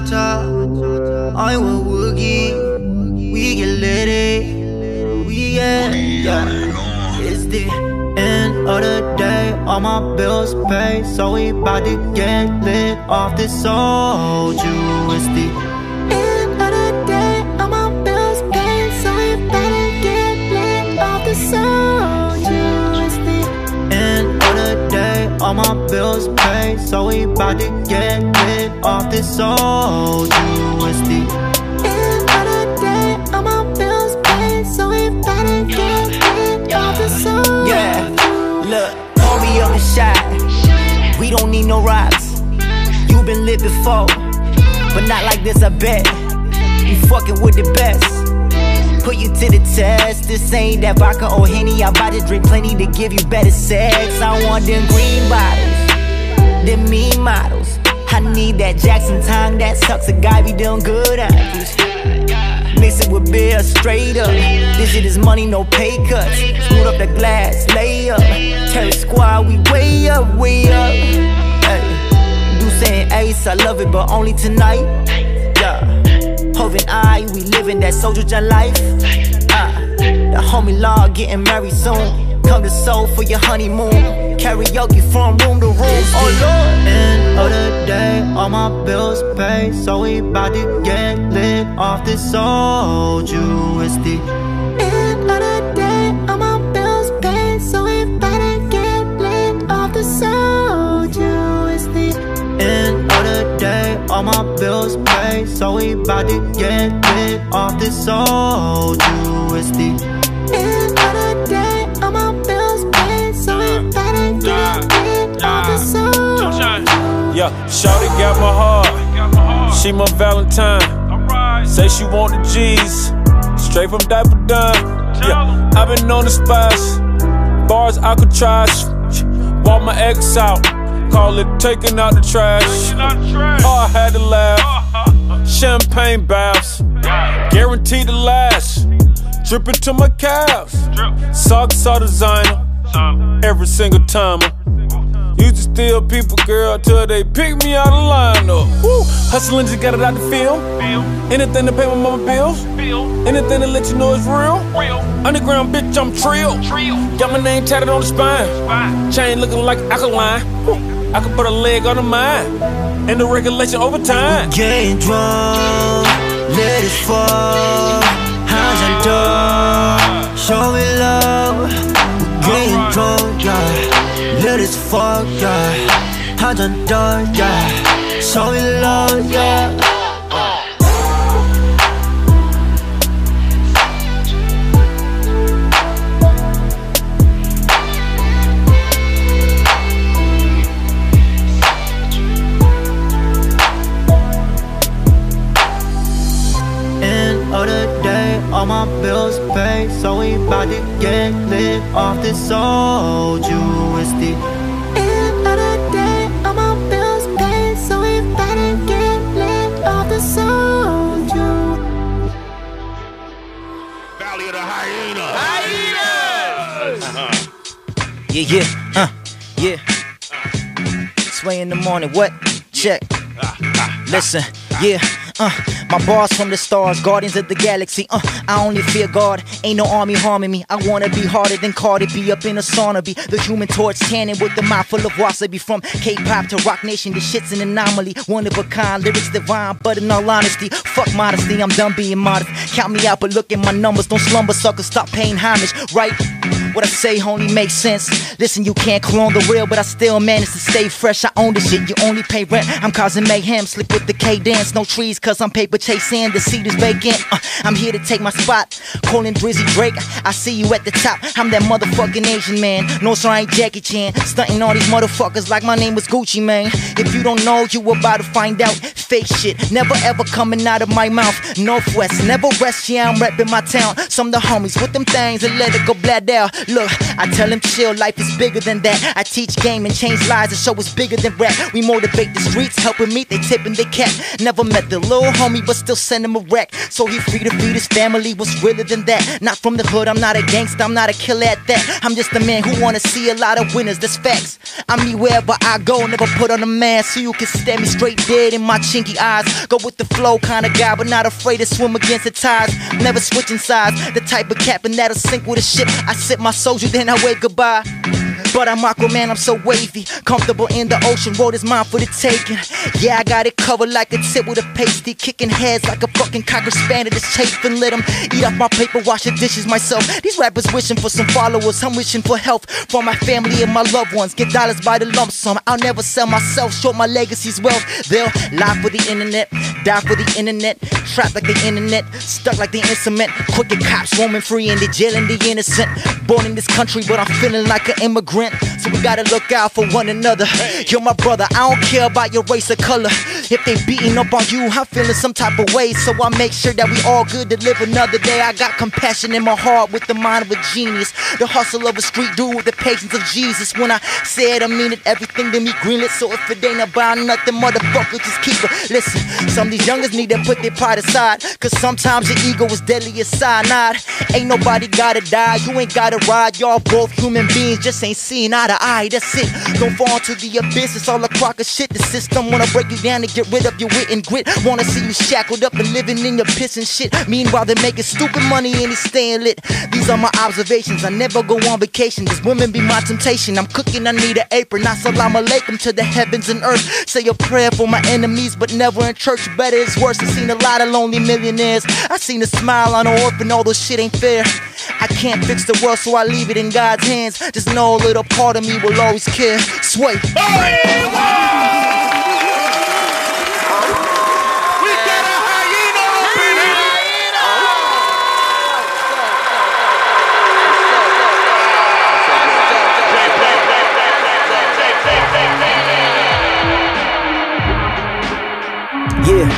cha cha. I'm with Woogie. We get litty. We get, yeah. It's the end of the day. All my bills paid. So we bout to get lit off this soju. It's the All my bills paid. So we bout to get lit off this the bills paid, so we better get lit off the. Yeah, look, a shot. We don't need no rocks. You been lit before, but not like this, I bet. You fucking with the best. Put you to the test. This ain't that vodka or henny. I'm about to drink plenty to give you better sex. I want them green bottles, them mean models. I need that Jackson tongue that sucks a guy be doing good at. Mix it with beer straight up. This shit is money, no pay cuts. Smooth up the glass, lay up. Terry squad, we way up, way up. Hey, do saying ace, I love it, but only tonight. And I, we living that soju life. Ah, the homie law getting married soon. Come to Seoul for your honeymoon. Karaoke from room to room. Oh Lord. End of the day, all my bills paid, so we to get lit off this soju. It's day, all my bills paid, so we bout to get lit off this soju. It's the end of the day, all my bills paid, so we better get lit off the soju. Yeah, Shawty got my heart. She my Valentine. Say she want the G's. Straight from diaper done. Yeah, i been on the spice Bars Alcatraz. Walk my ex out. Call it taking out the trash. Oh, I had to laugh. Champagne baths. Guaranteed to last. Dripping to my calves. Socks all designer. Every single time. Used to steal people, girl, till they pick me out of line up. Woo! Hustling just got it out the field. Anything to pay my mama bills. Anything to let you know it's real. Underground bitch, I'm trill. Got my name tatted on the spine. Chain looking like alkaline. Woo! I could put a leg on the mine. And the regulation over time. Getting drunk, let it fall. Hands on door, show me love. We're getting drunk, yeah. Let it fall, yeah. Hands on door, yeah. Show me love, yeah. So we bout to get lit off this soju. It's the End of the day, all my bills paid, so we better get lit off the soju. Valley of the Hyena. Yeah, yeah, uh, yeah. Sway in the morning, what? Check. Listen, yeah, uh, my boss from the stars, guardians of the galaxy. Uh, I only fear God, ain't no army harming me. I wanna be harder than Cardi B up in a sauna. Be the human torch tanning with the mouth full of wasabi. From K-pop to Roc Nation, this shit's an anomaly. One of a kind, lyrics divine, but in all honesty, fuck modesty, I'm done being modest. Count me out, but look at my numbers. Don't slumber, sucker, stop paying homage, right? What I say only makes sense. Listen, you can't clone the real, but I still manage to stay fresh. I own the shit, you only pay rent. I'm causing mayhem, slip with the K dance. No trees, cause I'm paper chasing. The seed is vacant. Uh, I'm here to take my spot. Calling Drizzy Drake, I see you at the top. I'm that motherfucking Asian man. No, sir, I ain't Jackie Chan. Stunting all these motherfuckers like my name was Gucci Mane. If you don't know, you about to find out. Fake shit, never ever coming out of my mouth. Northwest, never rest, yeah, I'm repping my town. Some of the homies with them things and let it go blad out. Look, I tell him chill, life is bigger than that. I teach game and change lives, the show is bigger than rap. We motivate the streets, helping me, they tipping they cap. Never met the little homie, but still send him a wreck. So he free to feed his family, what's realer than that? Not from the hood, I'm not a gangster, I'm not a killer at that. I'm just a man who wanna see a lot of winners, that's facts. I mean, wherever I go, never put on a mask so you can stare me straight dead in my chinky eyes. Go with the flow kind of guy, but not afraid to swim against the tides. Never switching sides, the type of captain that'll sink with a ship. I sip my soju, then I wave goodbye. But I'm Aquaman, I'm so wavy. Comfortable in the ocean, road is mine for the taking. Yeah, I got it covered like a tip with a pasty. Kicking heads like a fucking cocker spaniel that's chafing. Let them eat off my paper, wash the dishes myself. These rappers wishing for some followers, I'm wishing for health for my family and my loved ones. Get dollars by the lump sum. I'll never sell myself, short my legacy's wealth. They'll lie for the internet, die for the internet. Trapped like the internet, stuck like the instrument. Crooked cops roaming free and they jailing the innocent. Born in this country, but I'm feeling like an immigrant. So we gotta look out for one another. You're my brother, I don't care about your race or color. If they beating up on you, I'm feeling some type of way. So I make sure that we all good to live another day. I got compassion in my heart with the mind of a genius. The hustle of a street dude with the patience of Jesus. When I say it, I mean it. Everything to me greenlit. So if it ain't about nothing, motherfucker, just keep it. Listen, some of these youngers need to put their pride aside. Cause sometimes your ego is deadly as cyanide. Ain't nobody gotta die, you ain't gotta ride. Y'all both human beings, just ain't seeing eye to eye. That's it. Don't fall into the abyss, it's all a crock of shit. The system wanna break you down and get rid of your wit and grit. Wanna see you shackled up and living in your piss and shit. Meanwhile, they're making stupid money and it's staying lit. These are my observations. I never go on vacation. This women be my temptation. I'm cooking, I need an apron. Now salam alaikum to the heavens and earth. Say a prayer for my enemies, but never in church. Better is worse. I seen a lot of lonely millionaires. I seen a smile on an orphan, all this shit ain't fair. I can't fix the world, so I leave it in God's hands. Just know a little part of me will always care. Sway. We got a hyena up in here. Yeah.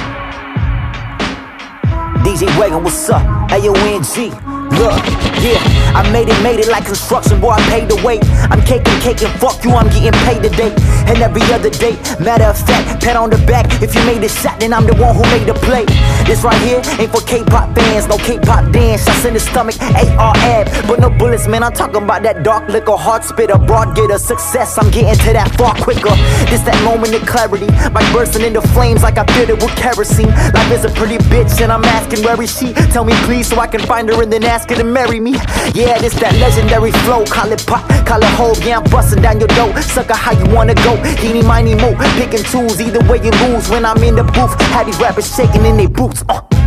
DJ Wagon, what's up? A-O-M-G. Look, yeah, I made it, made it like construction, boy, I paid the weight. I'm caking, caking, fuck you, I'm getting paid today. And every other day, matter of fact, pat on the back. If you made a shot, then I'm the one who made the play. This right here ain't for K-pop fans, no K-pop dance. Shots in the stomach, AR-ab, but no bullets, man. I'm talking about that dark liquor, heart spitter, broad getter, success. I'm getting to that far quicker. This that moment of clarity, like bursting into flames, like I filled it with kerosene. Life is a pretty bitch, and I'm asking where is she? Tell me please, so I can find her and then ask her to marry me. Yeah, this that legendary flow, call it pop, call it hold. Yeah, I'm busting down your door. sucker, how you wanna go? Eeny, miny, mo, pick tools. Either way you lose when I'm in the booth. Had these rappers shaking in their boots. Uh.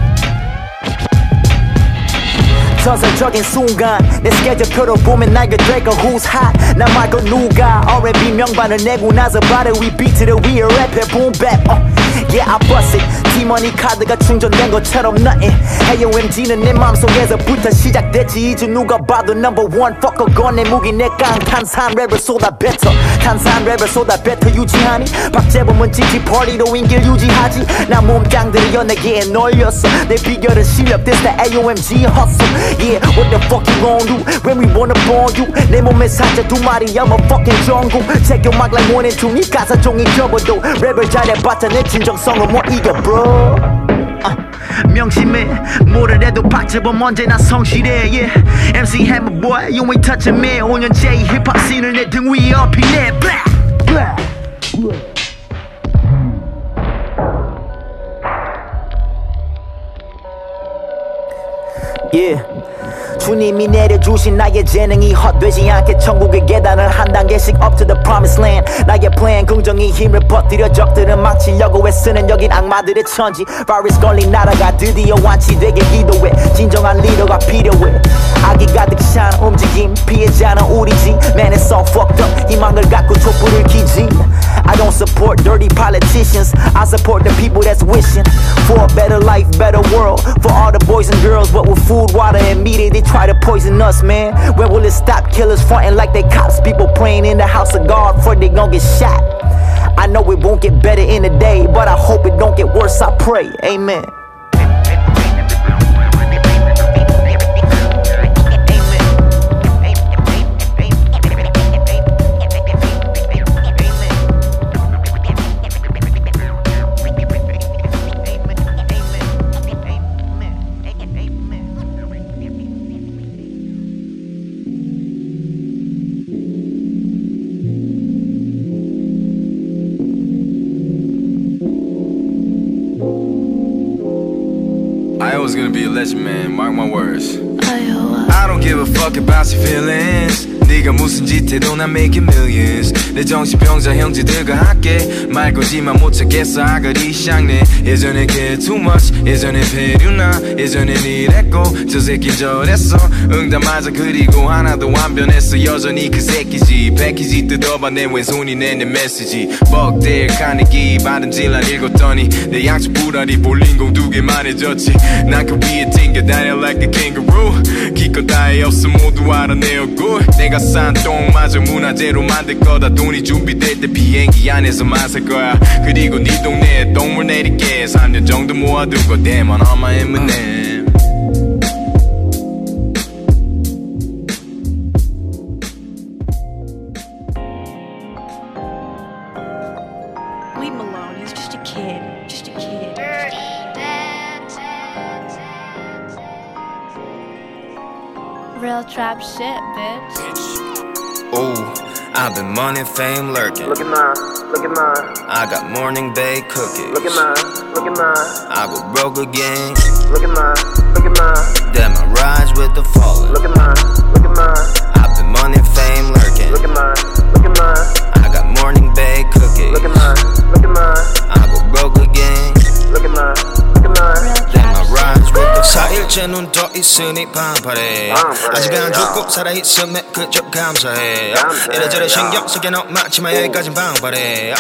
전설적인 순간. 내 스케줄표를 보면 날 그대가 who's hot? 나 말고 누가? R&B 명반을 내고 나서 바로 위 비트를 위에 랩해 boom bap. uh. Yeah I bust it. T-money 카드가 충전된 것처럼 nothing AOMG는 내 맘속에서부터 시작됐지. 이제 누가 봐도 number one fucker. 건내 무기 내 깡 탄산 랩을 쏟아 뱉어. 탄산 랩을 쏟아 뱉어. 유지하니? 박재범은 지지 party로 인길 유지하지. 나 몸짱들을 연예계에 널렸어. 내 비결은 실력 this the AOMG hustle Yeah what the fuck you gon' do when we wanna born you 내 몸에 사자 두 마리 I'm a fucking 전공 제껴 막 like one and two 네 가사 종이 접어도 랩을 잘해봤자 내 진정성은 못 이겨 bro 아, 명심해 뭐를 해도 박재범 언제나 성실해 yeah. MC Hammer boy you ain't touching me 5년째 이 힙합 씬을 내 등 위에 업히네 blah, blah. Yeah. 주님이 내려주신 나의 재능이 헛되지 않게 천국의 계단을 한 단계씩 up to the promised land. 나의 plan 긍정이 힘을 퍼뜨려 적들은 망치려고 애쓰는 여긴 악마들의 천지. 바리스 걸린 나라가 드디어 완치되게 기도해. 진정한 리더가 필요해. 악이 가득 찬 움직임 피해자는 우리지 Man it's all fucked up. 희망을 갖고 촛불을 키지 I don't support dirty politicians. I support the people that's wishing For a better life, better world. For all the boys and girls but with food, water and media They try to poison us, man. When will it stop? Killers fronting like they cops? People praying in the house of God for they gon' get shot. I know it won't get better in the day But I hope it don't get worse, I pray. Amen be a legend, man. Mark my words. Uh. I don't give a fuck about your feelings. 네가 무슨 짓 해도 난 making millions. 내 정신병자 형제들과 함께. 말 거지만 못 찾겠어. 아가리 샹네. 예전에 걔 too much. 예전에 페류나. 예전엔 이랬고 저 새끼 저랬어. 응답하자. 그리고 하나도 안 변했어. 여전히 그 새끼지. 패키지 뜯어봐. 내 왼손이 내내 메시지. that 카네기 받은 질난 읽었더니 내 양쪽 불알이 볼링공 두 개만 해졌지. 난그 위에 튕겨 다녀 like a kangaroo 기껏 다해 없어 모두 알아내어 good 내가 산 똥마저 문화재로 만들 거다. 돈이 준비될 때 비행기 안에서만 살 거야. 그리고 네 동네에 똥물 내릴게 3년 정도 모아두고 대만 on my Eminem Real shit, bitch. Ooh, I've been money, fame lurking. Look at mine, look at mine, I got morning bay cookies. look at mine, look at mine, I go broke again. look at mine, look at mine, Then I rise with the fallen. look at mine, look at mine, I've been money, fame lurking. look at mine, look at mine, I got morning bay cookies. look at mine, look at mine, I go broke again. look at mine, look at mine. 4일째 눈 떠 있으니 반팔해 아직 안 죽고 살아있음에 그저 감사해 이래저래 신경 쓰게 너 맞지만 여기까진 방발해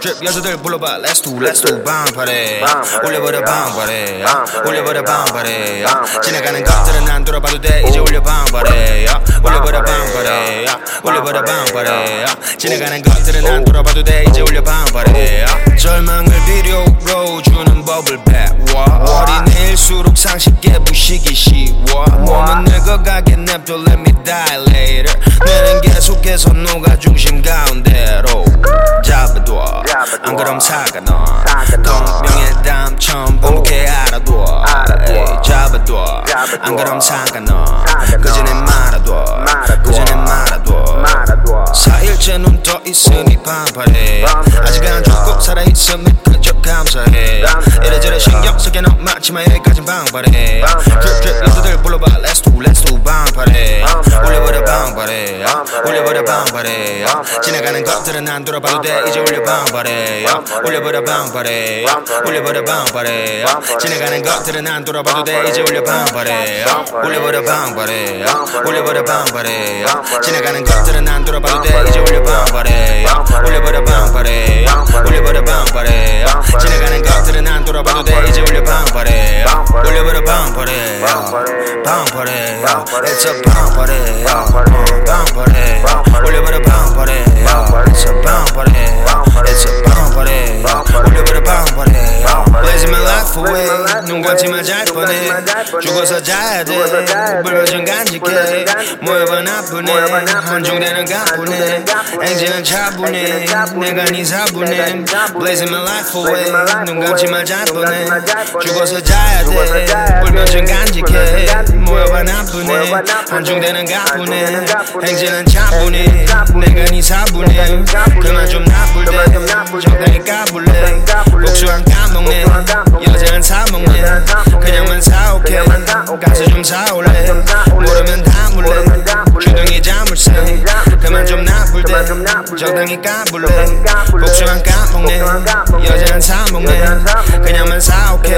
드립 여자들 불러봐. Let's do let's do 방발해 올려버려 방발해 올려버려 방발해 지나가는 것들은 안 돌아봐도 돼. 이제 올려 방발해 올려버려 방발해 올려버려 방발해 지나가는 것들은 안 돌아봐도 돼. 이제 올려 방발해 절망을 비료로 주는 버블팩 와. 어린애일수록 상식 에 부시기 쉬워. 몸은 늙어가게 냅둬 let me die later. 뇌는 계속해서 녹아 중심 가운데로 잡아둬. 안 그럼 사가 너. 동명의 담처럼 반복해 알아둬. 에이, 잡아둬. 안 그럼 사가 너. 그전에 말아둬. 그전에 말아둬 사일째 눈 떠 있으니 반팔해 아직 안 죽고 살아있음에 그저 감사해 이래저래 신경 쓰게 너 맞지만 여기까진 방발해 드립 드립 여자들 불러봐 Let's do let's do 방발해 올려버려 방발해 올려버려 방발해 지나가는 것들은 안 돌아봐도 돼 이제 올려 방발해 올려버려 방발해 올려버려 방발해 지나가는 것들은 안 돌아봐도 돼 이제 올려 방발해 올려버려 방발해 올려버려 방발해 지나가는 것 들은 안 돌아봐도 돼 이제 올려 방발해 올려버려 방발해 올려버려 방발해 지나가는 것들은 안 돌아봐도 돼 이제 올려 방발해 올려버려 방발해 방발해 It's a 방발해 방발해 올려버려 Away 눈 감지만 잘 뻔해 죽어서 자야 돼. 불면증 간직해. 모여봐 나쁘네. 한중대는 가쁘네 엔진은 차분해. 내가 네 사분해. Blazing my life away 눈 감지만 잘 뻔해 죽어서 자야 돼. 불면증 간직해. 모여봐 나쁘네. 한중대는 가쁘네 행진은 차분해. 내가 네 사분해. 그만 좀 나쁠 때 적당히 까불래. 복수한 까먹네. 여자 는 사먹네. 그냥만 사올게 가서 좀 사올래. 모르면 다 물래. 주둥이 자물쇠 그만 좀 때. 적당히 까불래. 복수한 까먹네. 여자는 사먹네. 그냥만 사올게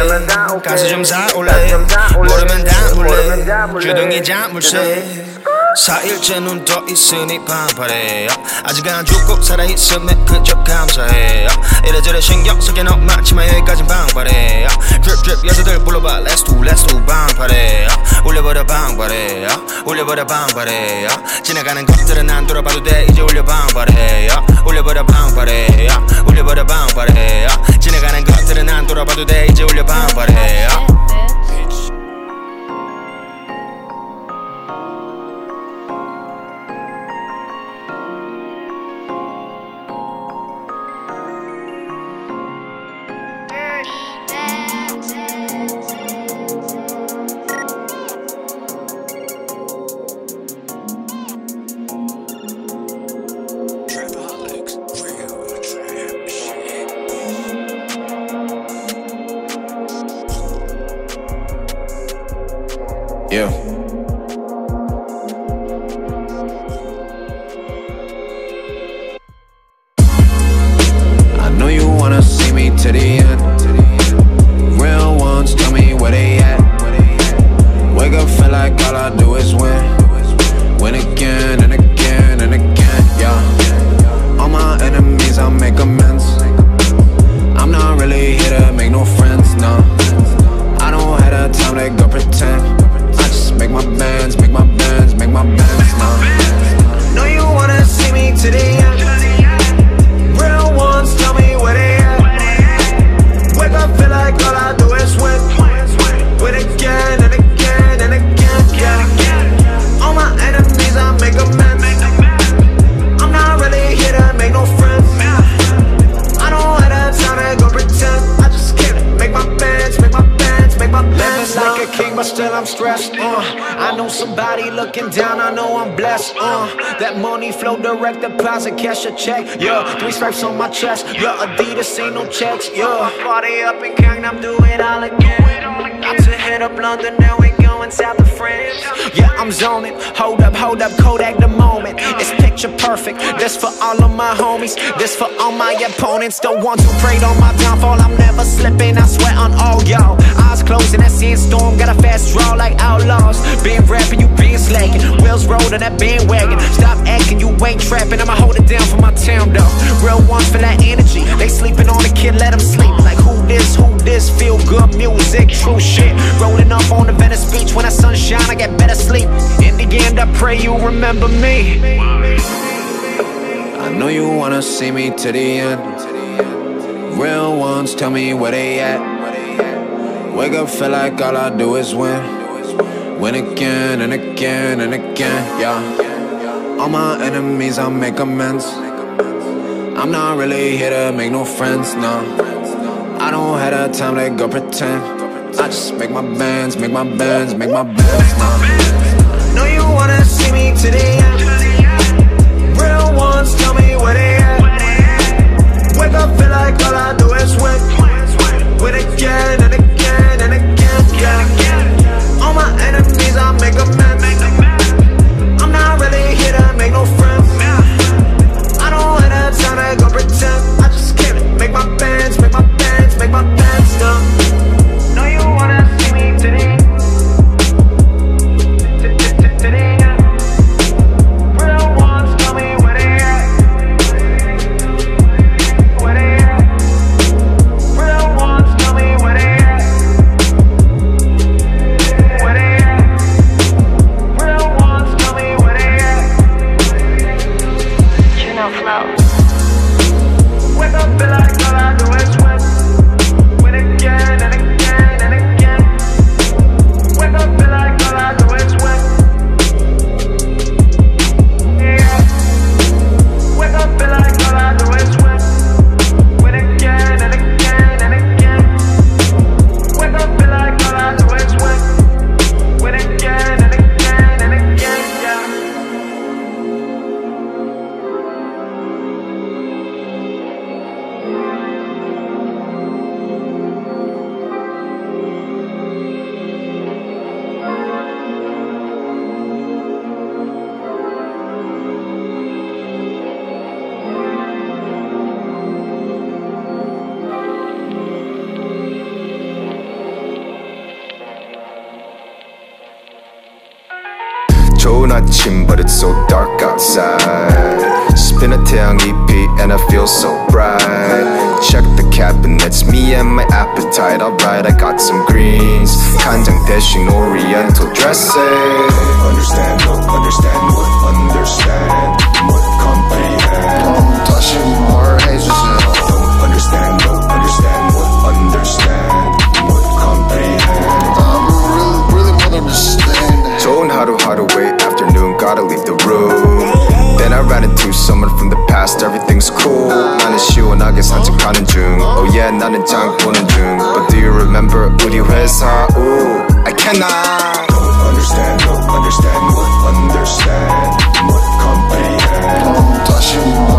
가서 좀 사올래. 모르면 다 물래. 주둥이 자물쇠 4일째 눈 떠 있으니 반팔해 아직 안 죽고 살아있음에 그저 감사해 이래저래 신경 쓰게 너 맞지만 여기까진 방발해 드 Drip, drip, yeah, yazı drip bulaba Let's do, let's do. Bang party 올려버려 bang party 올려버려 bang party 지나가는 것들은 안 돌아봐도 돼 이제 올려 bang party 올려버려 bang party 올려버려 bang party 지나가는 것들은 안 돌아봐도 돼 이제 올려 bang party dirty. Deposit, cash a check. Yeah, three stripes on my chest. Yeah, Adidas ain't no checks. Yeah, party up in Gangnam, do This for all my opponents. The ones who prayed on my downfall. I'm never slipping. I swear on all y'all. Eyes closed in that storm Got a fast draw like outlaws. Been rapping, you been slacking. Wheels rolled on that bandwagon. Stop acting, you ain't trapping. I'ma hold it down for my town though. Real ones for that energy. They sleeping on the kid, let them sleep. Like who this, who this? Feel good music, true shit. Rolling up on the Venice Beach when the sunshine, I get better sleep. In the end, I pray you remember me. Know you wanna see me to the end. Real ones tell me where they at. Wake up, feel like all I do is win. Win again and again and again, yeah. All my enemies, I make amends. I'm not really here to make no friends, no. I don't have the time to go pretend. I just make my bands, make my bands, make my bands, no. Know you wanna see me to the end. Me where I ran into someone from the past everything's cool 나는 시원하게 산책하는 중 Oh yeah 나는 장 보는 중 But do you remember 우리 회사 Ooh I cannot Don't understand don't understand what understand what comprehend 다시 말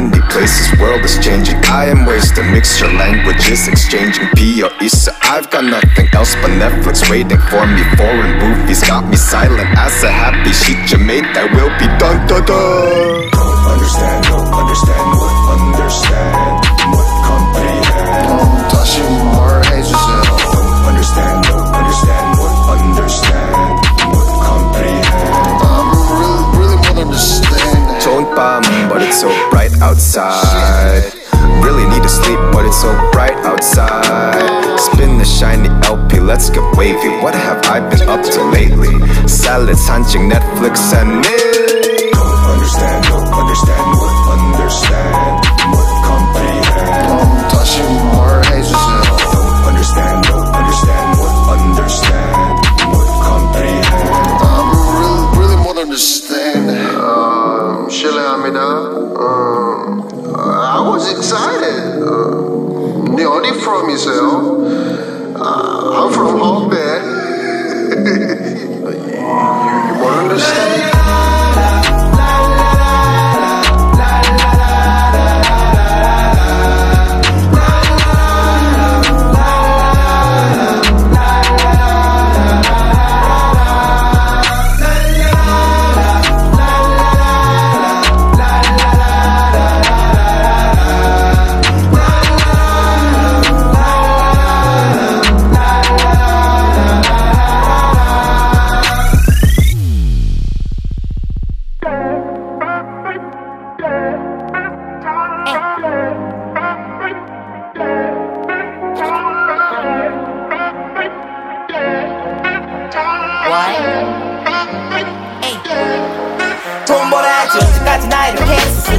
many places, world is changing. I am wasting mixture languages, exchanging P or Issa. I've got nothing else but Netflix waiting for me. Foreign movies got me silent as a happy shit you made that will be done. dun, dun. Don't understand, don't understand, what understand, but it's so bright outside. Really need to sleep, but it's so bright outside. Spin the shiny LP, let's get wavy. What have I been up to lately? Salads, hunching Netflix and me. Don't understand, don't understand, what understand, from Israel. Uh, I'm from home.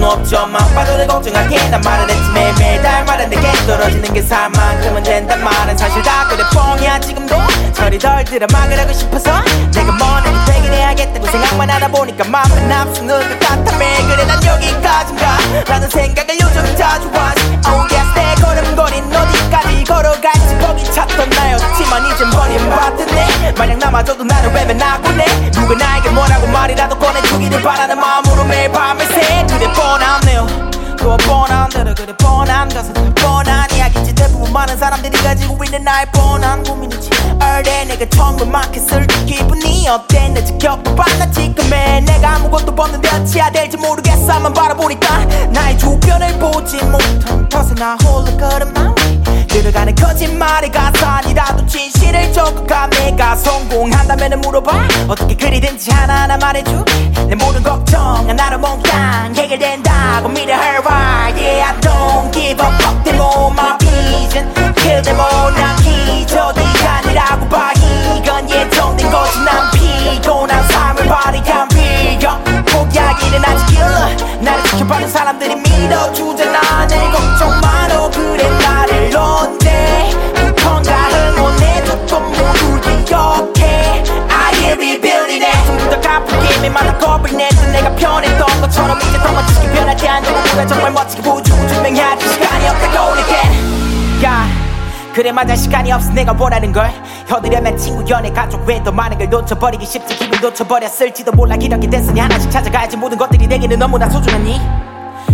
수는 없지만 빠져들 걱정할게 난 말을 했지 매달 닮아는 내게 떨어지는 게 삶만큼은 된단 말은 사실 다 그래. 뻥이야 지금도. 철이 덜 들어 막을 하고 싶어서. 내가 뭐는 되긴 해야겠다고 생각만 하다 보니까 맘은 앞서는 것 매일 그래? 난 여기까지인가? 라는 생각을 요즘 자주 하지. Oh yes 내 걸음걸이는 어디까지 걸어갈지 거기 찾던 나였지만 이젠 버림 받았네. 만약 남아줘도 나를 외면하고 내 누가 나에게 뭐라고 말이라도 꺼내주기를 바라는 마음으로 매일 밤을 새 그래 뻔하네요 또 뻔한 대로 그래 뻔한 더 뻔한 이야기지. 대부분 많은 사람들이 가지고 있는 나의 뻔한 고민이지. 얼대 내가 처음으로 마켓을 기분이 어때? 내 지켜봐봤나 지금의 내가 아무것도 없는데 어찌해야 될지 모르겠어 만 바라보니까 나의 주변을 보지 못한 탓에 나 홀로 걸음만 들어가는 거짓말의 가사니라도 진실을 적어가 내가 성공한다면 물어봐. 어떻게 그리든지 하나하나 말해줄게 내 모든 걱정 하나로 몽땅 해결된다고 믿어 her right Yeah I don't give a fuck. Them all my vision Kill them all 난 기저귀가 아니라고 봐 이건 예정된 거지 난 피곤한 삶을 발휘한 비교 포기하기는 아직 길러 나를 지켜봐준 사람들이 믿어주잖아 내 걱정 마너 그래 나를 언제부턴가 응원해줬던 모두 기억해. I am rebuilding it. 전부 다 갚을게 많은 겁을 냈던 내가 편했던 것처럼 이제 더 멋지게 변하지 않고 누가 정말 멋지게 보여주고 증명해야지 시간이 없다고 느껴 야 그래 맞아. 시간이 없어. 내가 원하는 걸 혀들려면 친구 연애 가족 외에 더 많은 걸 놓쳐버리기 쉽지. 기분 놓쳐버렸을지도 몰라. 이렇게 됐으니 하나씩 찾아가야지. 모든 것들이 내게는 너무나 소중하니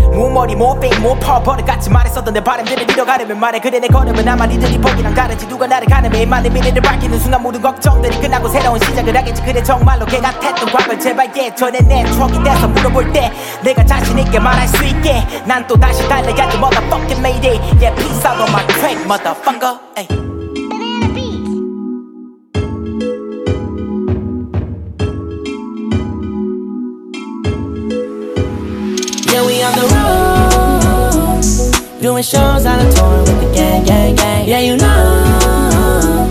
무머리 무페인 무퍼버릇 같이 말했었던 내 바람들을 잃어가려면 말해. 그래 내 걸음은 아마 니들이 보기랑 다르지. 누가 나를 가는 매일만의 미래를 밝히는 순간 모든 걱정들이 끝나고 새로운 시작을 하겠지. 그래 정말로 개 같았던 과거를 제발 예전에 내 추억이 돼서 물어볼 때 내가 자신있게 말할 수 있게. 난 또 다시 달려야지 motherfucking mayday. Yeah peace out on my crack motherfucker. Ay. Doing shows on the tour with the gang, gang, gang. Yeah, you know.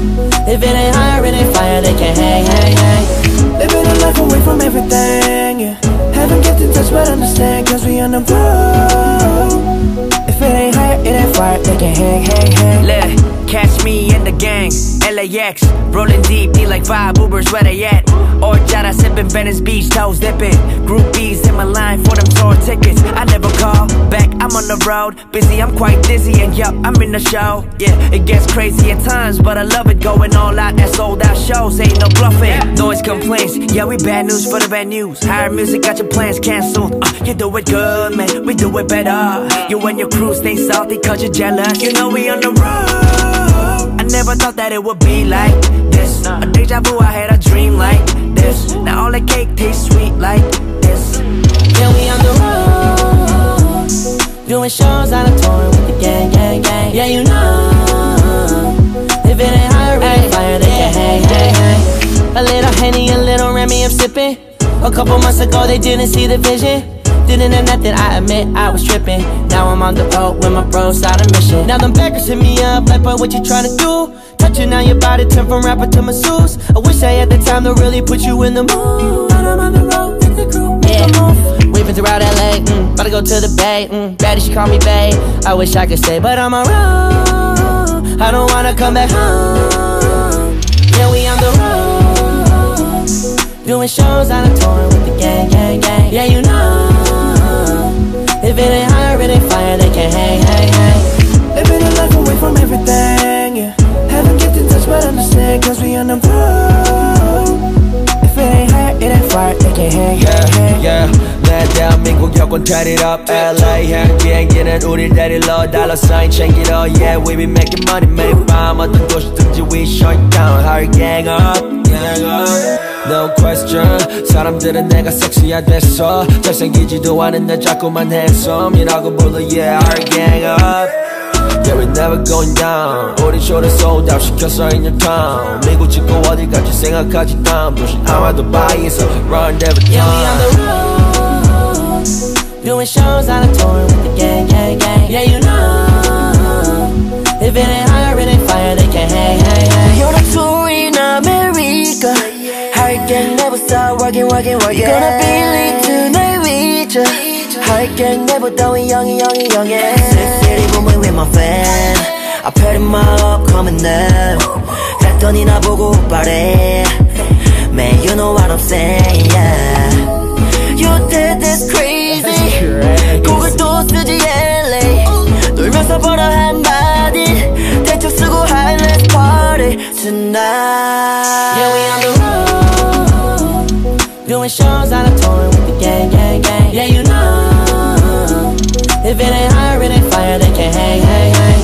If it ain't higher, it ain't fire, they can't hang, hang, hang. Living a life away from everything, yeah. Haven't kept in touch, but understand, cause we on the road. If it ain't higher, it ain't fire, they can't hang, hang, hang. Look, catch me in the gang. LAX. Rolling deep, need like five Ubers where they at. Horchata sipping Venice Beach, toes dipping. Groupies in my line for them tour tickets. I never call back, I'm on the road. Busy, I'm quite dizzy, and yup, I'm in the show. Yeah, it gets crazy at times, but I love it going all out at sold out shows. Ain't no bluffing. Noise complaints, yeah, we bad news for the bad news. H1GHR Music, got your plans canceled. Uh, you do it good, man, we do it better. You and your crew stay salty cause you're jealous. You know we on the road. I never thought that it would be like this. A deja vu, I had a dream like this. Now all the cake tastes sweet like this. Yeah, we on the road. Doing shows on a tour with the gang, gang, gang. Yeah, you know. If it ain't hot, really fire, they can hang, hang, hang. A little Henny, a little Remy, I'm sipping. A couple months ago, they didn't see the vision. Didn't have nothing, I admit I was tripping. Now I'm on the road with my bros out of mission. Now them backers hit me up, like, boy, what you tryna do? Touching on your body, turn from rapper to masseuse. I wish I had the time to really put you in the mood. But I'm on the road with the crew. Yeah, weaving throughout LA, mm, about to go to the bay. Mm, baddie, she call me bae. I wish I could stay, but I'm around. I don't wanna come back home. Yeah, we on the road, doing shows on a tour with the gang, gang, gang. Yeah, you know. If it ain't higher, it ain't fire, they can hang, hang, hang. Living a life away from everything, yeah. Haven't get in touch, but understand, cause we on the road. If it ain't higher, it ain't fire, they can hang, hang, hang. yeah, 내 대한민국 여권 turn it up LA 향 비행기는 우릴 데리러 달러 사인 챙기러 Yeah we be making money 매일 밤 어떤 도시든지 we shut down Hurry gang up gang up No question 사람들은 내가 섹시야 됐어 잘생기지도 않은데 자꾸만 handsomei라고 불러 Yeah hurry gang up Yeah, we're never going down. 우리 쇼를 sold out 시켰어 in your town. 미국 찍고 어디 갈지 생각하지 다음 도시 아마도 바이에서 run every time. Yeah, we on the road, doing shows on a tour with the gang, gang, gang. Yeah, you know, if it ain't higher, it ain't fire, they can hang, hang, hang. You're a tour in America. I can never stop working, working, working. Gonna be late tonight with ya. I can never down young, young, young, yeah. City booming with my fan. I put him up, coming now. 했더니 나보고 말해. Man, you know what I'm saying, yeah. You tonight. Yeah, we on the road, doing shows on a tour with the gang, gang, gang. Yeah, you know, if it ain't higher, it ain't fire, they can't hang, hang, hang.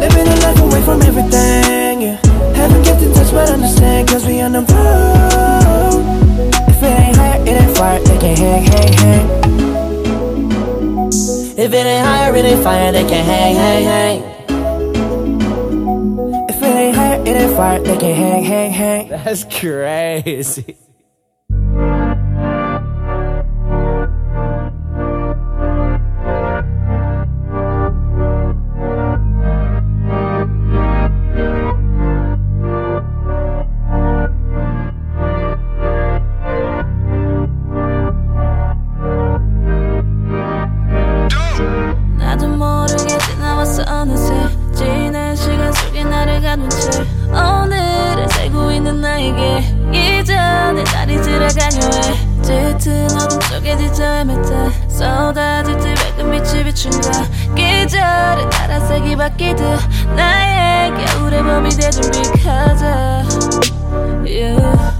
Living a life away from everything, yeah. Haven't get in touch, but understand, cause we on the road. If it ain't higher, it ain't fire, they can't hang, hang, hang. If it ain't higher, it ain't fire, they can't hang, hang, hang. It they can hang, hang, hang. That's crazy. 가둔 채 오늘을 살고 있는 나에게 이전에 날이 지나가려 해. 짙은 어둠 속에 뒤져 헤맸다. 쏟아질 때 밝은 빛이 비춘다 계절의 따라살기 바뀌듯 나의 겨울의 because of you. oh,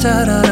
찾아라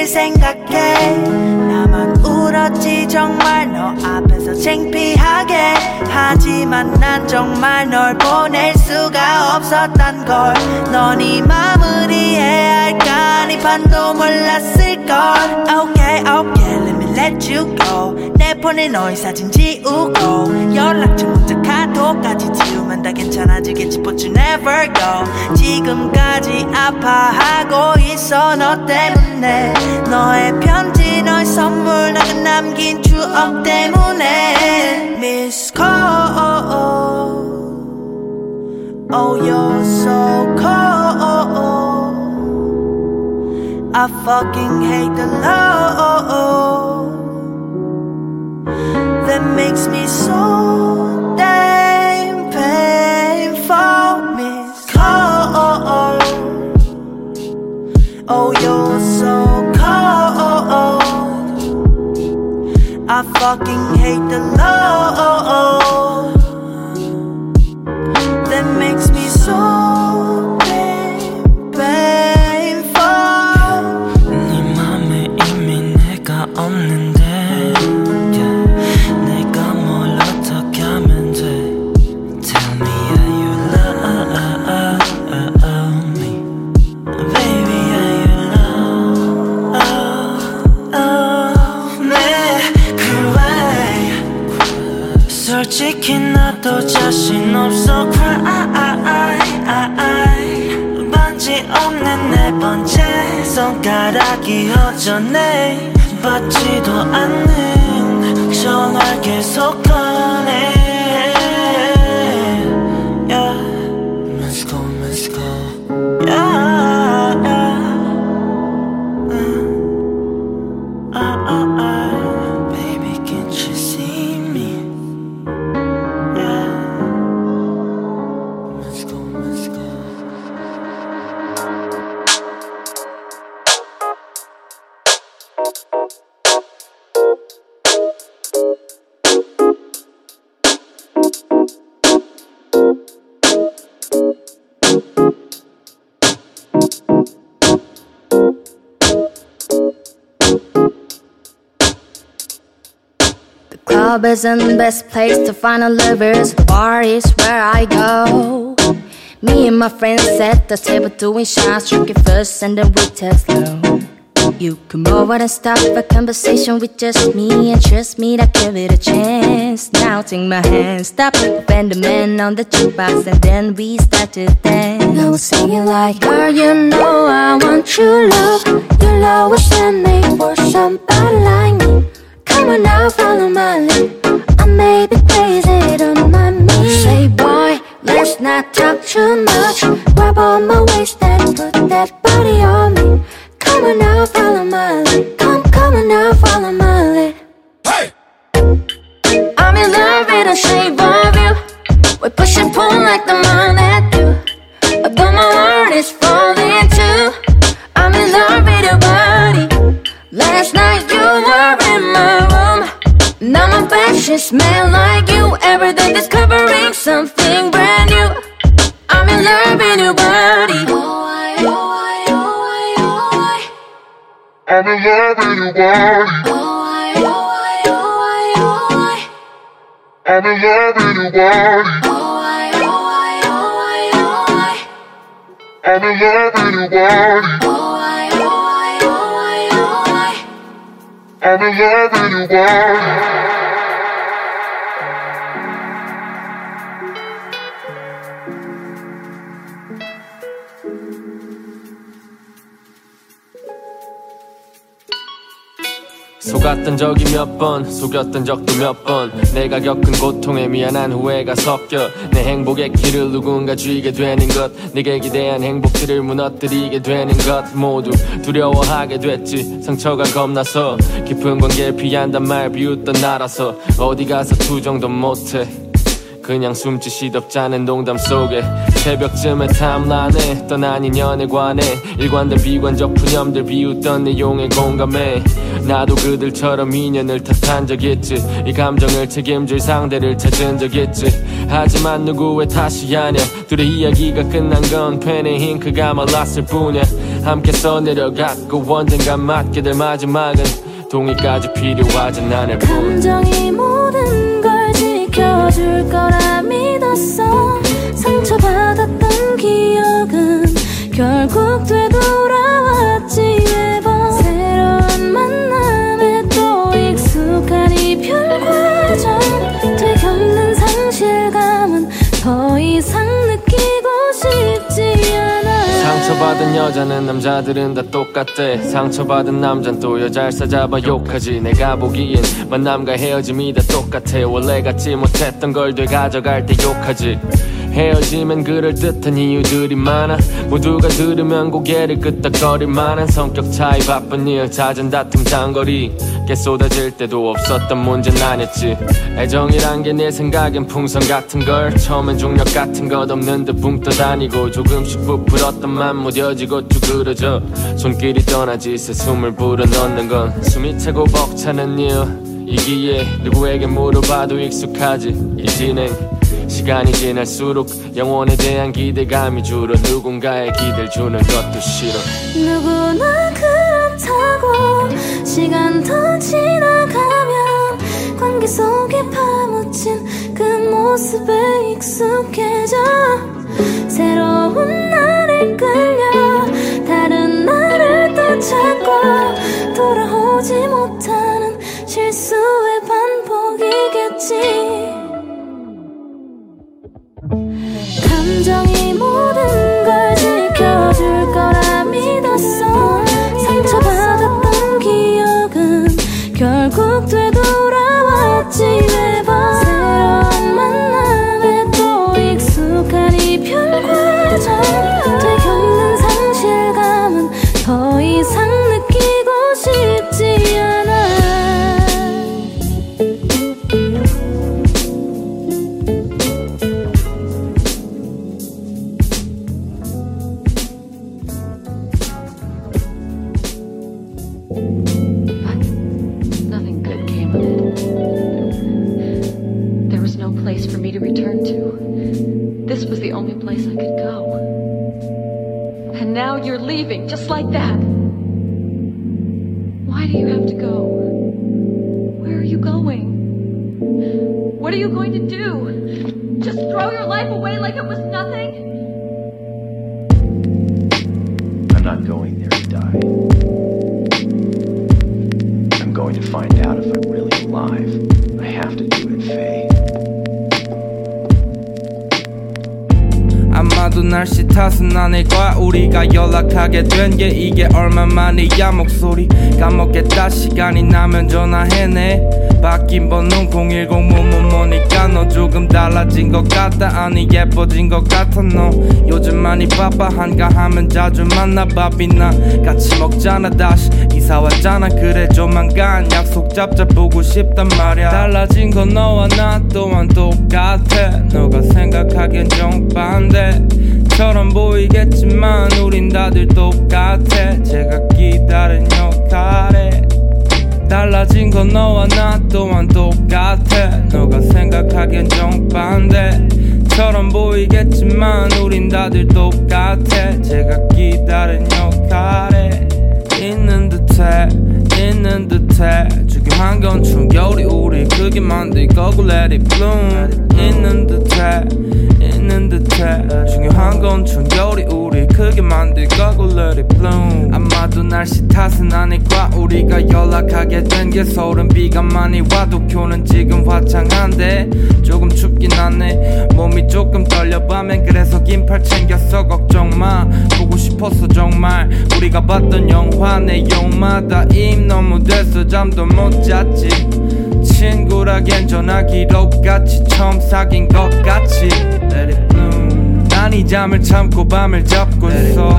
일 생각해. 나만 울었지 정말 너 앞에서 창피하게. 하지만 난 정말 널 보낼 수가 없었단 걸. 너니 마무리해야 네 반도 몰랐을걸. Okay okay let me let you go. 내 폰에 너의 사진 지우고 연락처부터 카톡까지 지우면 다 괜찮아지겠지 but you never go. 지금까지 아파하고 있어 너 때문에. 너의 편지 너의 선물 내가 남긴 추억 때문에. Miss Call. Oh you're so cold I fucking hate the love that makes me so damn painful. Miss Cold. Oh, you're so cold. I fucking hate the love that makes 자신 없어 cry 반지 없는 네 번째 손가락이 허전해 받지도 않는 전화 계속 꺼내 Club isn't the best place to find a lovers. Bar is where I go. Me and my friends at the table doing shots, drinking first and then we text slow. You come over and start a conversation with just me and trust me to give it a chance. Now take my hand, stop bend the man on the jukebox and then we start to dance. Now we're singing like, girl, you know I want your love. Your love was sent me for somebody like me. Come on now, follow my lead. I may be crazy, don't mind me. Say, boy, let's not talk too much. Grab on my waist and put that body on me. Come on now, follow my lead. Come, come on now, follow my lead. Hey! I'm in love with shape of you. We push and pull like the magnet do. Although my My bed sheets smell like you. Every day discovering something brand new. I'm in love with your body. Oh, I'm in love with your body. I'm in love with your body. I'm in love with your body. I'm in love with your body. 속았던 적이 몇 번 속였던 적도 몇 번. 내가 겪은 고통에 미안한 후회가 섞여 내 행복의 길을 누군가 쥐게 되는 것. 네게 기대한 행복들을 무너뜨리게 되는 것. 모두 두려워하게 됐지 상처가 겁나서. 깊은 관계를 피한단 말 비웃던 나라서. 어디 가서 투정도 못해. 그냥 숨지 시덥잖은 농담 속에 새벽쯤에 탐란해 떠난 인연에 관해. 일관된 비관적 푸념들 비웃던 내용에 공감해. 나도 그들처럼 인연을 탓한 적 있지. 이 감정을 책임질 상대를 찾은 적 있지. 하지만 누구의 탓이 아냐 둘의 이야기가 끝난 건 펜의 잉크가 말랐을 뿐이야. 함께 써내려갔고 언젠간 맞게 될 마지막은 동의까지 필요하진 않을 뿐. 감정이 모든 걸 지켜줄 거라 믿었어 상처받았던 기억은 결국 되돌아왔지. 매번 새로운 만남에 또 익숙한 이별 과정. 되겪는 상실감은 더 이상 느끼고 싶지 않아. 상처받은 여자는 남자들은 다 똑같대 상처받은 남잔 또 여자를 싸잡아 욕하지. 내가 보기엔 만남과 헤어짐이 다 똑같아. 원래 갖지 못했던 걸 되가져갈 때 욕하지 헤어지면 그럴듯한 이유들이 많아. 모두가 들으면 고개를 끄덕거릴 만한 성격 차이. 바쁜 일 잦은 다툼 장거리. 깨 쏟아질 때도 없었던 문제는 아니었지. 애정이란 게 내 생각엔 풍선 같은 걸. 처음엔 중력 같은 것 없는 듯 붕 떠다니고 조금씩 부풀었던 맘 무뎌지고 쭈그러져 손길이 떠나지 새 숨을 불어넣는 건 숨이 차고 벅차는 이유 이기에 누구에게 물어봐도 익숙하지. 이 진행 시간이 지날수록 영혼에 대한 기대감이 줄어 누군가의 기대를 주는 것도 싫어. 누구나 그렇다고 시간 더 지나가면 관계 속에 파묻힌 그 모습에 익숙해져 새로운 나를 끌려 다른 나를 또 찾고 돌아오지 못하는 실수의 반복이겠지 감정이 것 같다 아니 예뻐진 것 같아 너. 요즘 많이 바빠. 한가하면 자주 만나 밥이나 같이 먹잖아 다시. 이사 왔잖아 그래. 조만간 약속 잡자 보고 싶단 말이야. 달라진 건 너와 나 또한 똑같아. 너가 생각하기엔 정반대 처럼 보이겠지만 우린 다들 똑같아. 제각기 다른 역할에 달라진 건 너와 나 또한 똑같아. 너가 생각하기엔 정반대 처럼 보이겠지만 우린 다들 똑같아. 제각기 다른 역할에 있는 듯해 있는 듯해. 중요한 건 충격이 우리 크게 만들 거고 let it bloom. 있는 듯해 있는 듯해. 중요한 건 충격이 우리. 크게 만들 거고 let it bloom. 아마도 날씨 탓은 아닐 거야 우리가 연락하게 된 게 서울은 비가 많이 와도 교는 지금 화창한데. 조금 춥긴 하네. 몸이 조금 떨려 밤엔 그래서 긴팔 챙겼어. 걱정 마. 보고 싶었어 정말. 우리가 봤던 영화 내용마다 임 너무 돼서 잠도 못 잤지 친구라기엔 전화 기록같이 처음 사귄 것 같이. Let it bloom. 난이 잠을 참고 밤을 잡고 있어.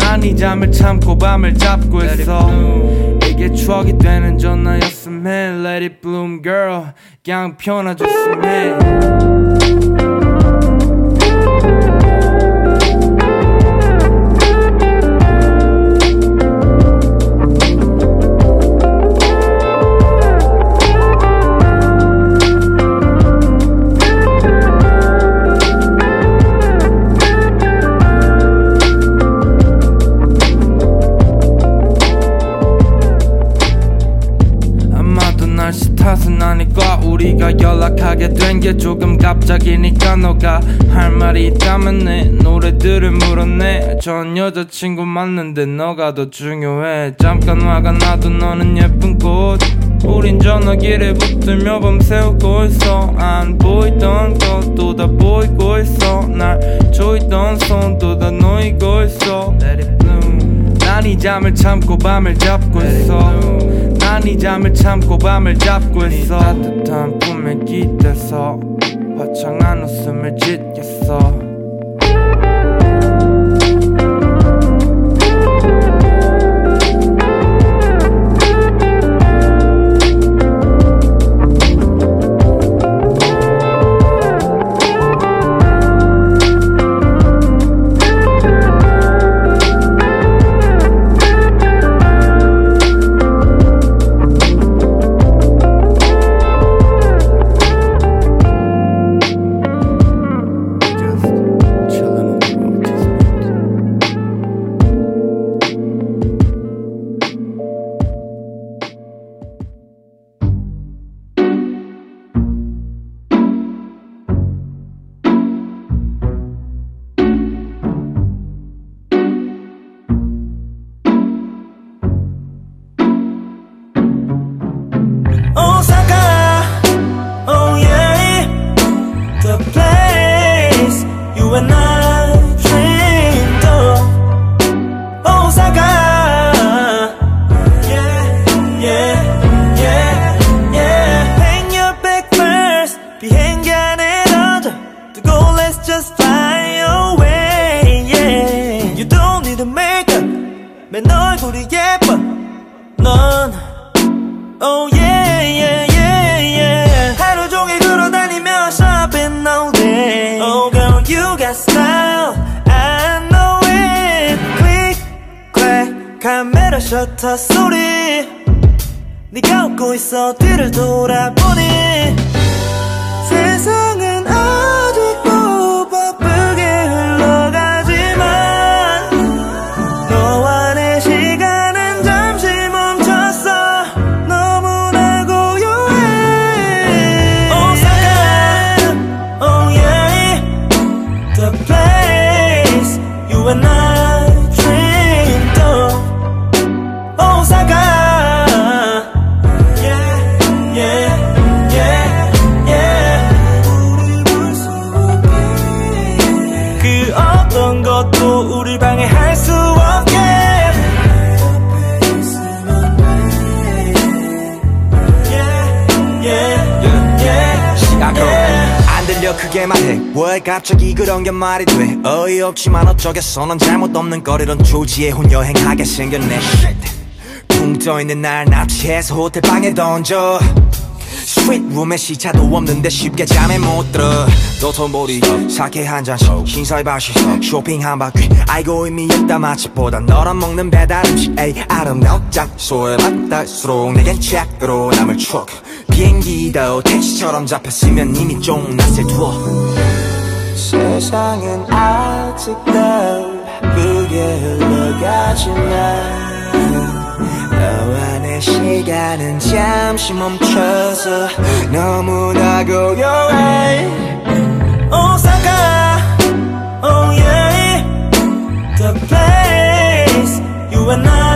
난 이 잠을 참고 밤을 잡고 있어. 이게 추억이 되는 전화였음 해 Let it bloom girl. 그냥 편해줬음 해 우리가 연락하게 된 게 조금 갑자기니까 너가 할 말이 있다면 내 노래들을 물어내. 전 여자친구 맞는데 너가 더 중요해. 잠깐 화가 나도 너는 예쁜 꽃. 우린 전화기를 붙들며 밤새우고 있어. 안 보이던 것도 다 보이고 있어. 날 조이던 손도 다 놓이고 있어. Let it bloom. 난이 잠을 참고 밤을 잡고 있어 난이 잠을 참고 밤을 잡고 있어. 따뜻한 품에 기대서 화창한 웃음을 짓겠어 갑자기 그런 게 말이 돼. 어이없지만 어쩌겠어. 넌 잘못 없는 거리론 조지에 혼여행하게 생겼네. 붕 떠있는 날 납치해서 호텔 방에 던져. 스윗룸에 시차도 없는데 쉽게 잠에 못 들어. 도토모리 사케 한 잔씩 신사의 바시 쇼핑 한 바퀴. 아이고 의미 없다. 맛집보다 너랑 먹는 배달 음식. 에이 아름다운 장소에 맞달수록 내겐 책으로 남을 추억. 비행기도 택시처럼 잡혔으면 이미 좀 낯을 투어 세상은 아직도 바쁘게 흘러가지만 너와 내 시간은 잠시 멈춰서 너무나 고요해. Osaka Oh yeah The place you and I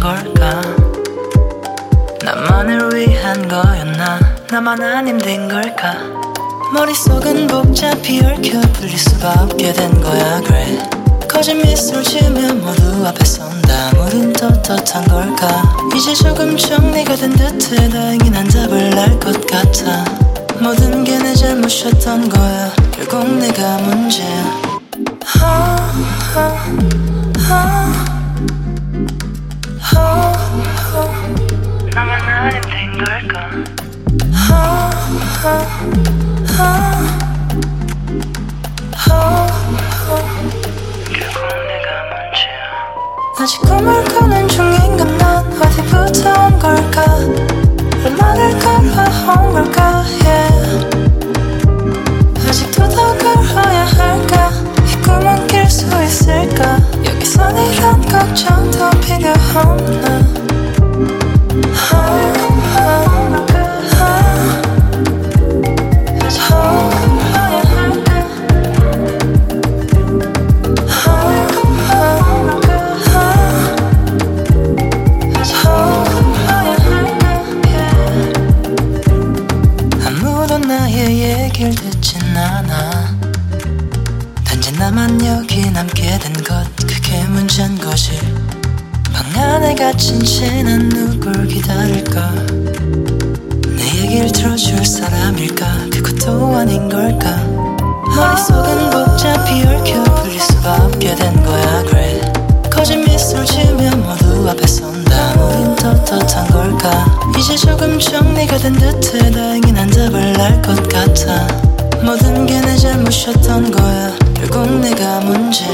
걸까? 나만을 위한 거였나? 나만 안 힘든 걸까? 머릿속은 복잡히 얽혀 풀릴 수가 없게 된 거야 그래. 거짓 미소를 지으면 모두 앞에 선 다 물은 떳떳한 걸까? 이제 조금 정리가 된 듯해 다행히 난 답을 알 것 같아. 모든 게 내 잘못이었던 거야. 결국 내가 문제야. 아, 아, 아, 아직 꿈을 꾸는 중인가 난 어디부터 온 걸까? 얼마나 걸어온 걸까? Yeah. 아직도 더 걸어야 할까? 이 꿈은 깰 수 있을까? 여기선 이런 걱정도 필요 없나 갇힌 채난 누굴 기다릴까? 내 얘기를 들어줄 사람일까? 그것도 아닌 걸까? 머릿속은 복잡히 얽혀 풀릴 수가 없게 된 거야 그래. 거짓 미소를 지으면 모두 앞에 선다. 우린 떳떳한 걸까? 이제 조금 정리가 된 듯해 다행히 난 답을 알 것 같아. 모든 게 내 잘못이었던 거야. 결국 내가 문제야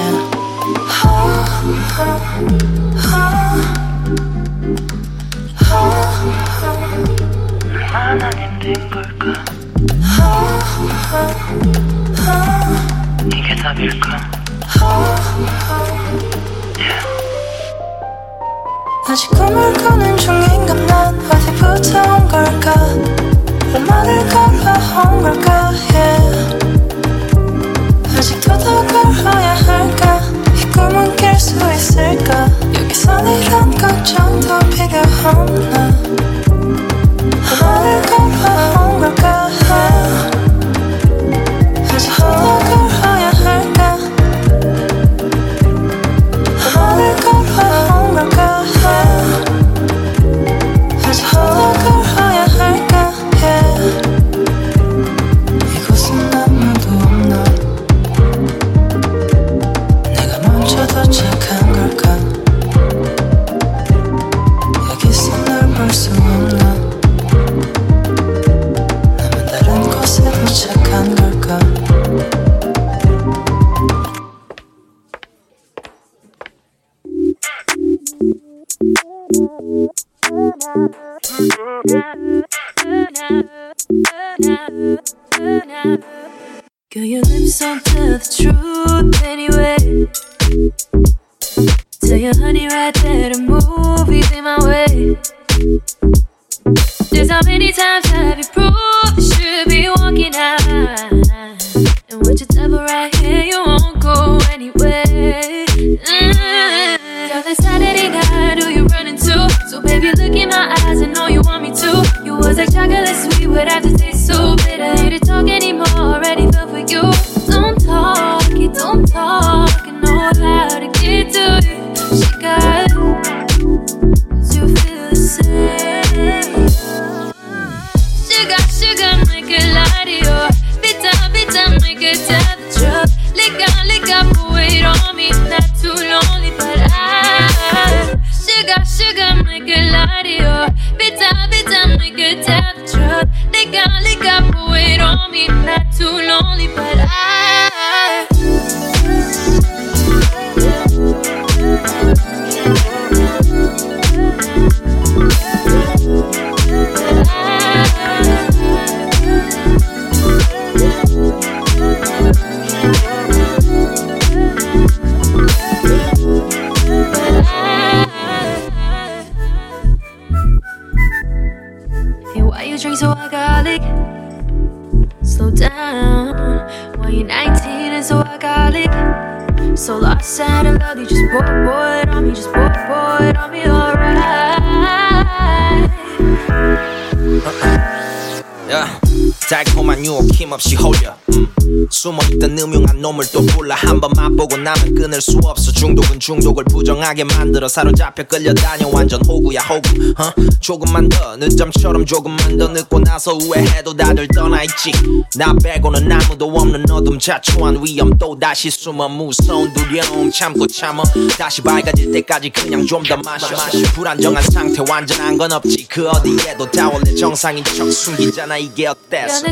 얼마나 힘든 걸까 아, 아, 아. 이게 답일까 아, 아. 아직 꿈을 꾸는 중인가 난 어디부터 온 걸까 얼마나 걸어온 걸까 so alcoholic? So lost out of love, you just pour, pour it on me, just pour, pour it on me, alright. 야, 달콤한 유혹 힘없이 홀려 음. 숨어있던 음흉한 놈을 또 불러 한 번 맛보고 나면 끊을 수 없어. 중독은 중독을 부정하게 만들어 사로잡혀 끌려다녀. 완전 호구야 호구. 어? 조금만 더. 늦잠처럼 조금만 더 늦고 나서 후회해도 다들 떠나있지. 나 빼고는 아무도 없는 어둠 자초한 위험. 또 다시 숨어 무서운 두려움. 참고 참어. 다시 밝아질 때까지 그냥 좀 더 마셔. 불안정한 상태 완전한 건 없지. 그 어디에도 다 원래 정상인 척 숨기잖아. 이게 어때서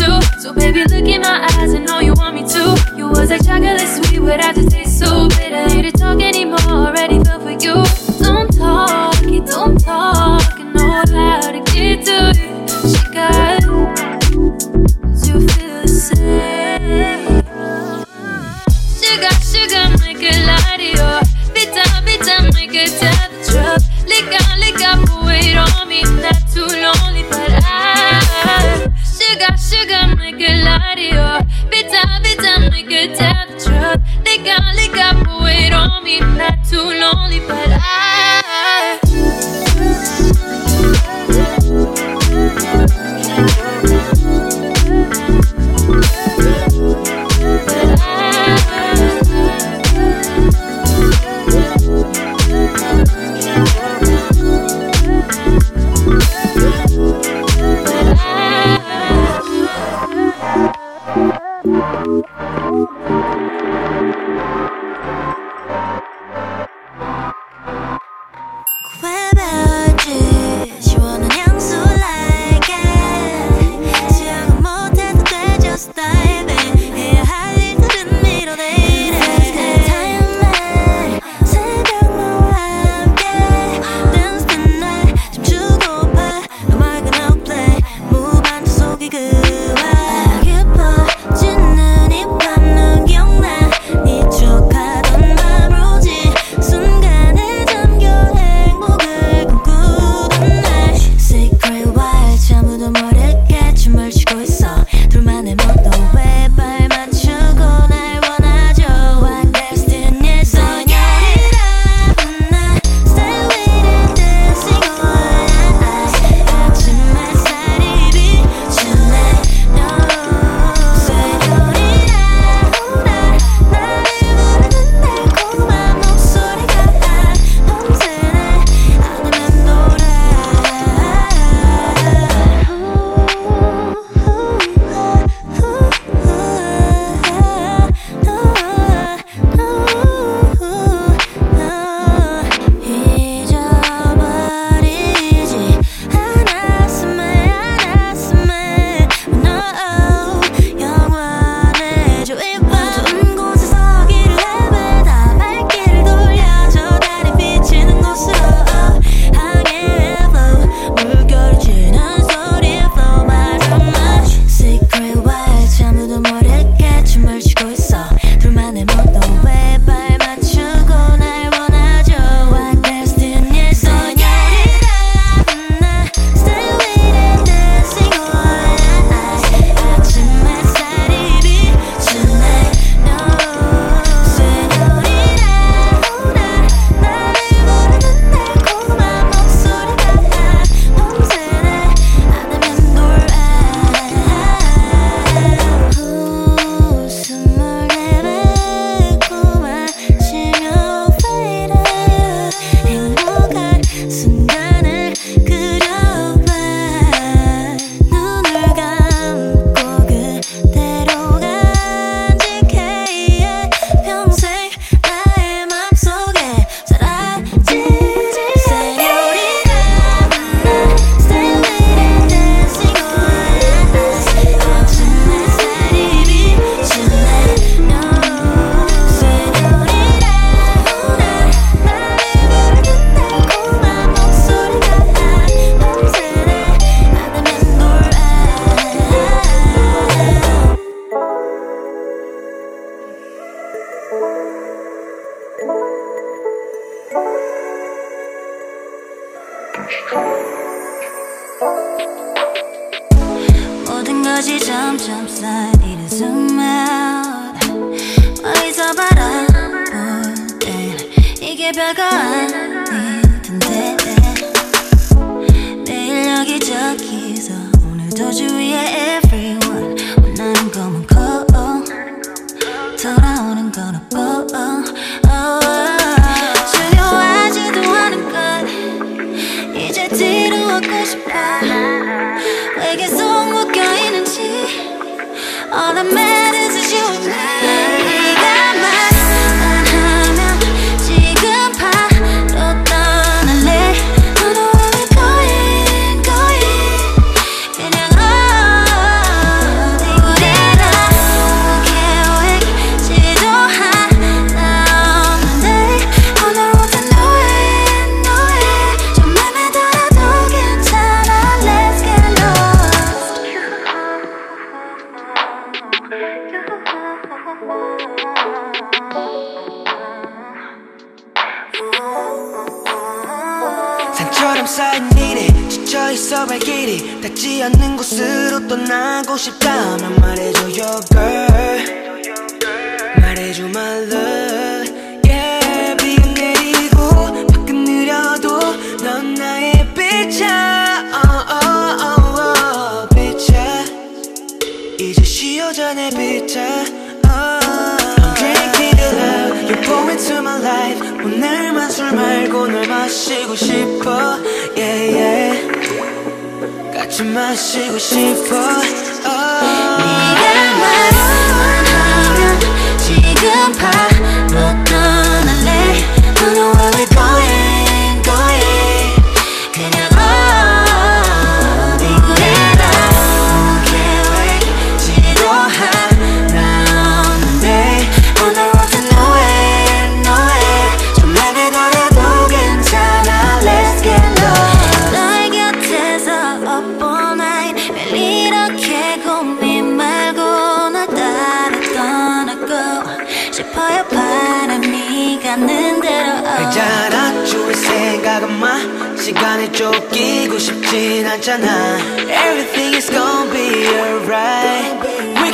You're the Saturday night, who you running to? So baby, look in my eyes and know you want me too. You was like chocolate sweet, without the taste so bitter. Need to talk anymore, already fell for you. Don't talk, it don't talk, I know how to get to you. She got, cause you feel the same. Sugar, sugar, make a lie to you. Bitter, bitter, make a tell the truth. Lick up, lick up, wait on me, not too lonely, but I. Sugar, sugar, make a lie to you. Bitter, bitter, make a tell the truth. Lick up, lick up, wait on me, not too lonely, but I. Say you my love Yeah 비가 내리고 밖은 느려도 넌 나의 빛이야 oh, oh, oh, 빛이야 이제 시어전의 빛이야 I'm drinking your love You're pouring to my life 오늘만 술 말고 널 마시고 싶어 Yeah yeah 같이 마시고 싶어 oh. 네가 말한 goodbye 간에 쫓기고 싶진 않잖아 Everything is gonna be alright